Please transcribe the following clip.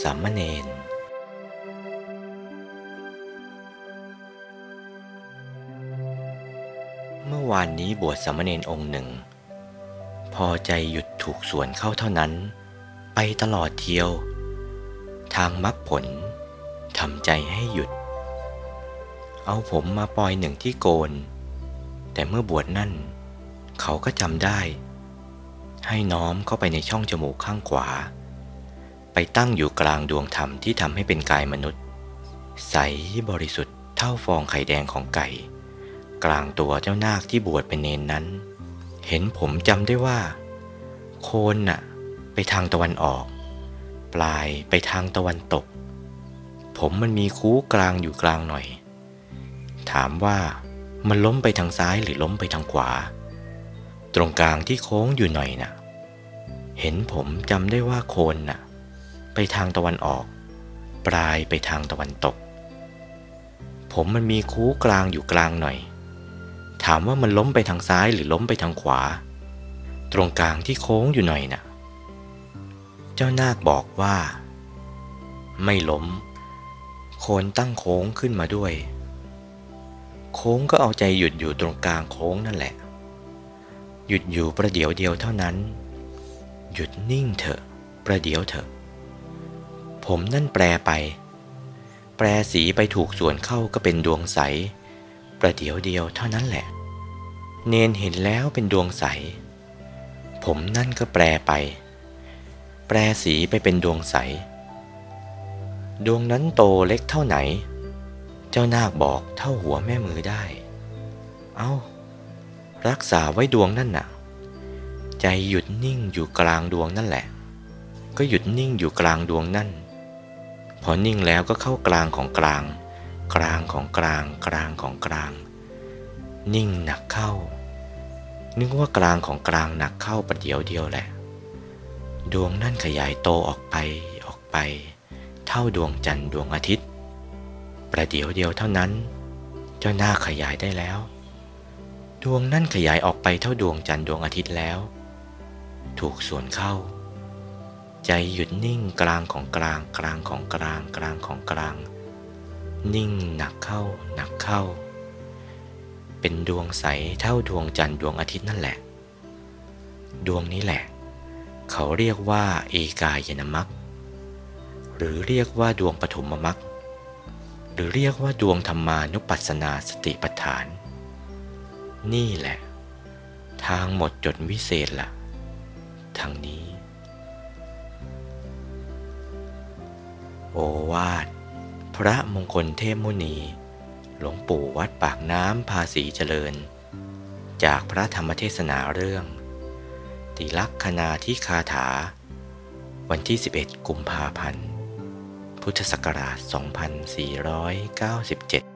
สามเณรเมื่อวานนี้บวชสามเณรองค์หนึ่ง พอใจหยุดถูกสวนเข้าเท่านั้น ไปตลอดเที่ยว ทางมรรคผลทำใจให้หยุด เอาผมมาปล่อยหนึ่งที่โกน แต่เมื่อบวชนั่น เขาก็จำได้ ให้น้อมเข้าไปในช่องจมูกข้างขวา ตั้งอยู่กลางดวงธรรมที่ทำให้เป็นกายมนุษย์ ใสบริสุทธิ์เท่าฟองไข่แดงของไก่ กลางตัวเจ้านาคที่บวชเป็นเนนนั้น เห็นผมจำได้ว่า โคนน่ะ ไปทางตะวันออก ปลายไปทางตะวันตก ผมมันมีคู้กลางอยู่กลางหน่อย ถามว่ามันล้มไปทางซ้ายหรือล้มไปทางขวา ตรงกลางที่โค้งอยู่หน่อยน่ะ เห็นผมจำได้ว่าโคนน่ะ ไปทางตะวันออก ปลายไปทางตะวันตก ผมมันมีคูกลางอยู่กลางหน่อย ถามว่ามันล้มไปทางซ้ายหรือล้มไปทางขวา ตรงกลางที่โค้งอยู่หน่อยน่ะ เจ้านาคบอกว่า ไม่ล้ม โคนตั้งโค้งขึ้นมาด้วย โค้งก็เอาใจหยุดอยู่ตรงกลางโค้งนั่นแหละ หยุดอยู่ประเดี๋ยวเดียวเท่านั้น หยุดนิ่งเถอะ ประเดี๋ยวเถอะ ผมนั่นแปลไป แปรสีไปถูกส่วนเข้าก็เป็นดวงใส ประเดี๋ยวเดียวเท่านั้นแหละ เนนเห็นแล้วเป็นดวงใส ผมนั่นก็แปลไป แปรสีไปเป็นดวงใส ดวงนั้นโตเล็กเท่าไหน เจ้านาคบอกเท่าหัวแม่มือได้ เอา้า รักษาไว้ดวงนั่นน่ะ ใจหยุดนิ่งอยู่กลางดวงนั่นแหละก็หยุดนิ่งอยู่กลางดวงนั่น พอนิ่งแล้วก็เข้ากลางของกลาง กลางของกลางกลางของกลาง นิ่งหนักเข้า นึกว่ากลางของกลางหนักเข้าประเดี๋ยวเดียวแหละ ดวงนั่นขยายโตออกไปออกไป เท่าดวงจันทร์ดวงอาทิตย์ ประเดี๋ยวเดียวเท่านั้น เจ้าหน้าขยายได้แล้ว ดวงนั่นขยายออกไปเท่าดวงจันทร์ดวงอาทิตย์แล้ว ถูกส่วนเข้า ใจหยุดนิ่งกลางของกลางกลางของกลางกลางของกลาง นิ่งหนักเข้าหนักเข้า เป็นดวงใสเท่าดวงจันทร์ดวงอาทิตย์นั่นแหละ ดวงนี้แหละ เขาเรียกว่าเอกายนมัคหรือเรียกว่าดวงปฐมมัคหรือเรียกว่าดวงธรรมานุปัสสนาสติปัฏฐาน นี่แหละ ทางหมดจดวิเศษละ่ะ ทางนี้ โอวาท พระมงคลเทพมุนี หลวงปู่วัดปากน้ำภาษีเจริญ จากพระธรรมเทศนาเรื่อง ติลักษณาที่คาถา วันที่ 11 กุมภาพันธ์ พุทธศักราช 2497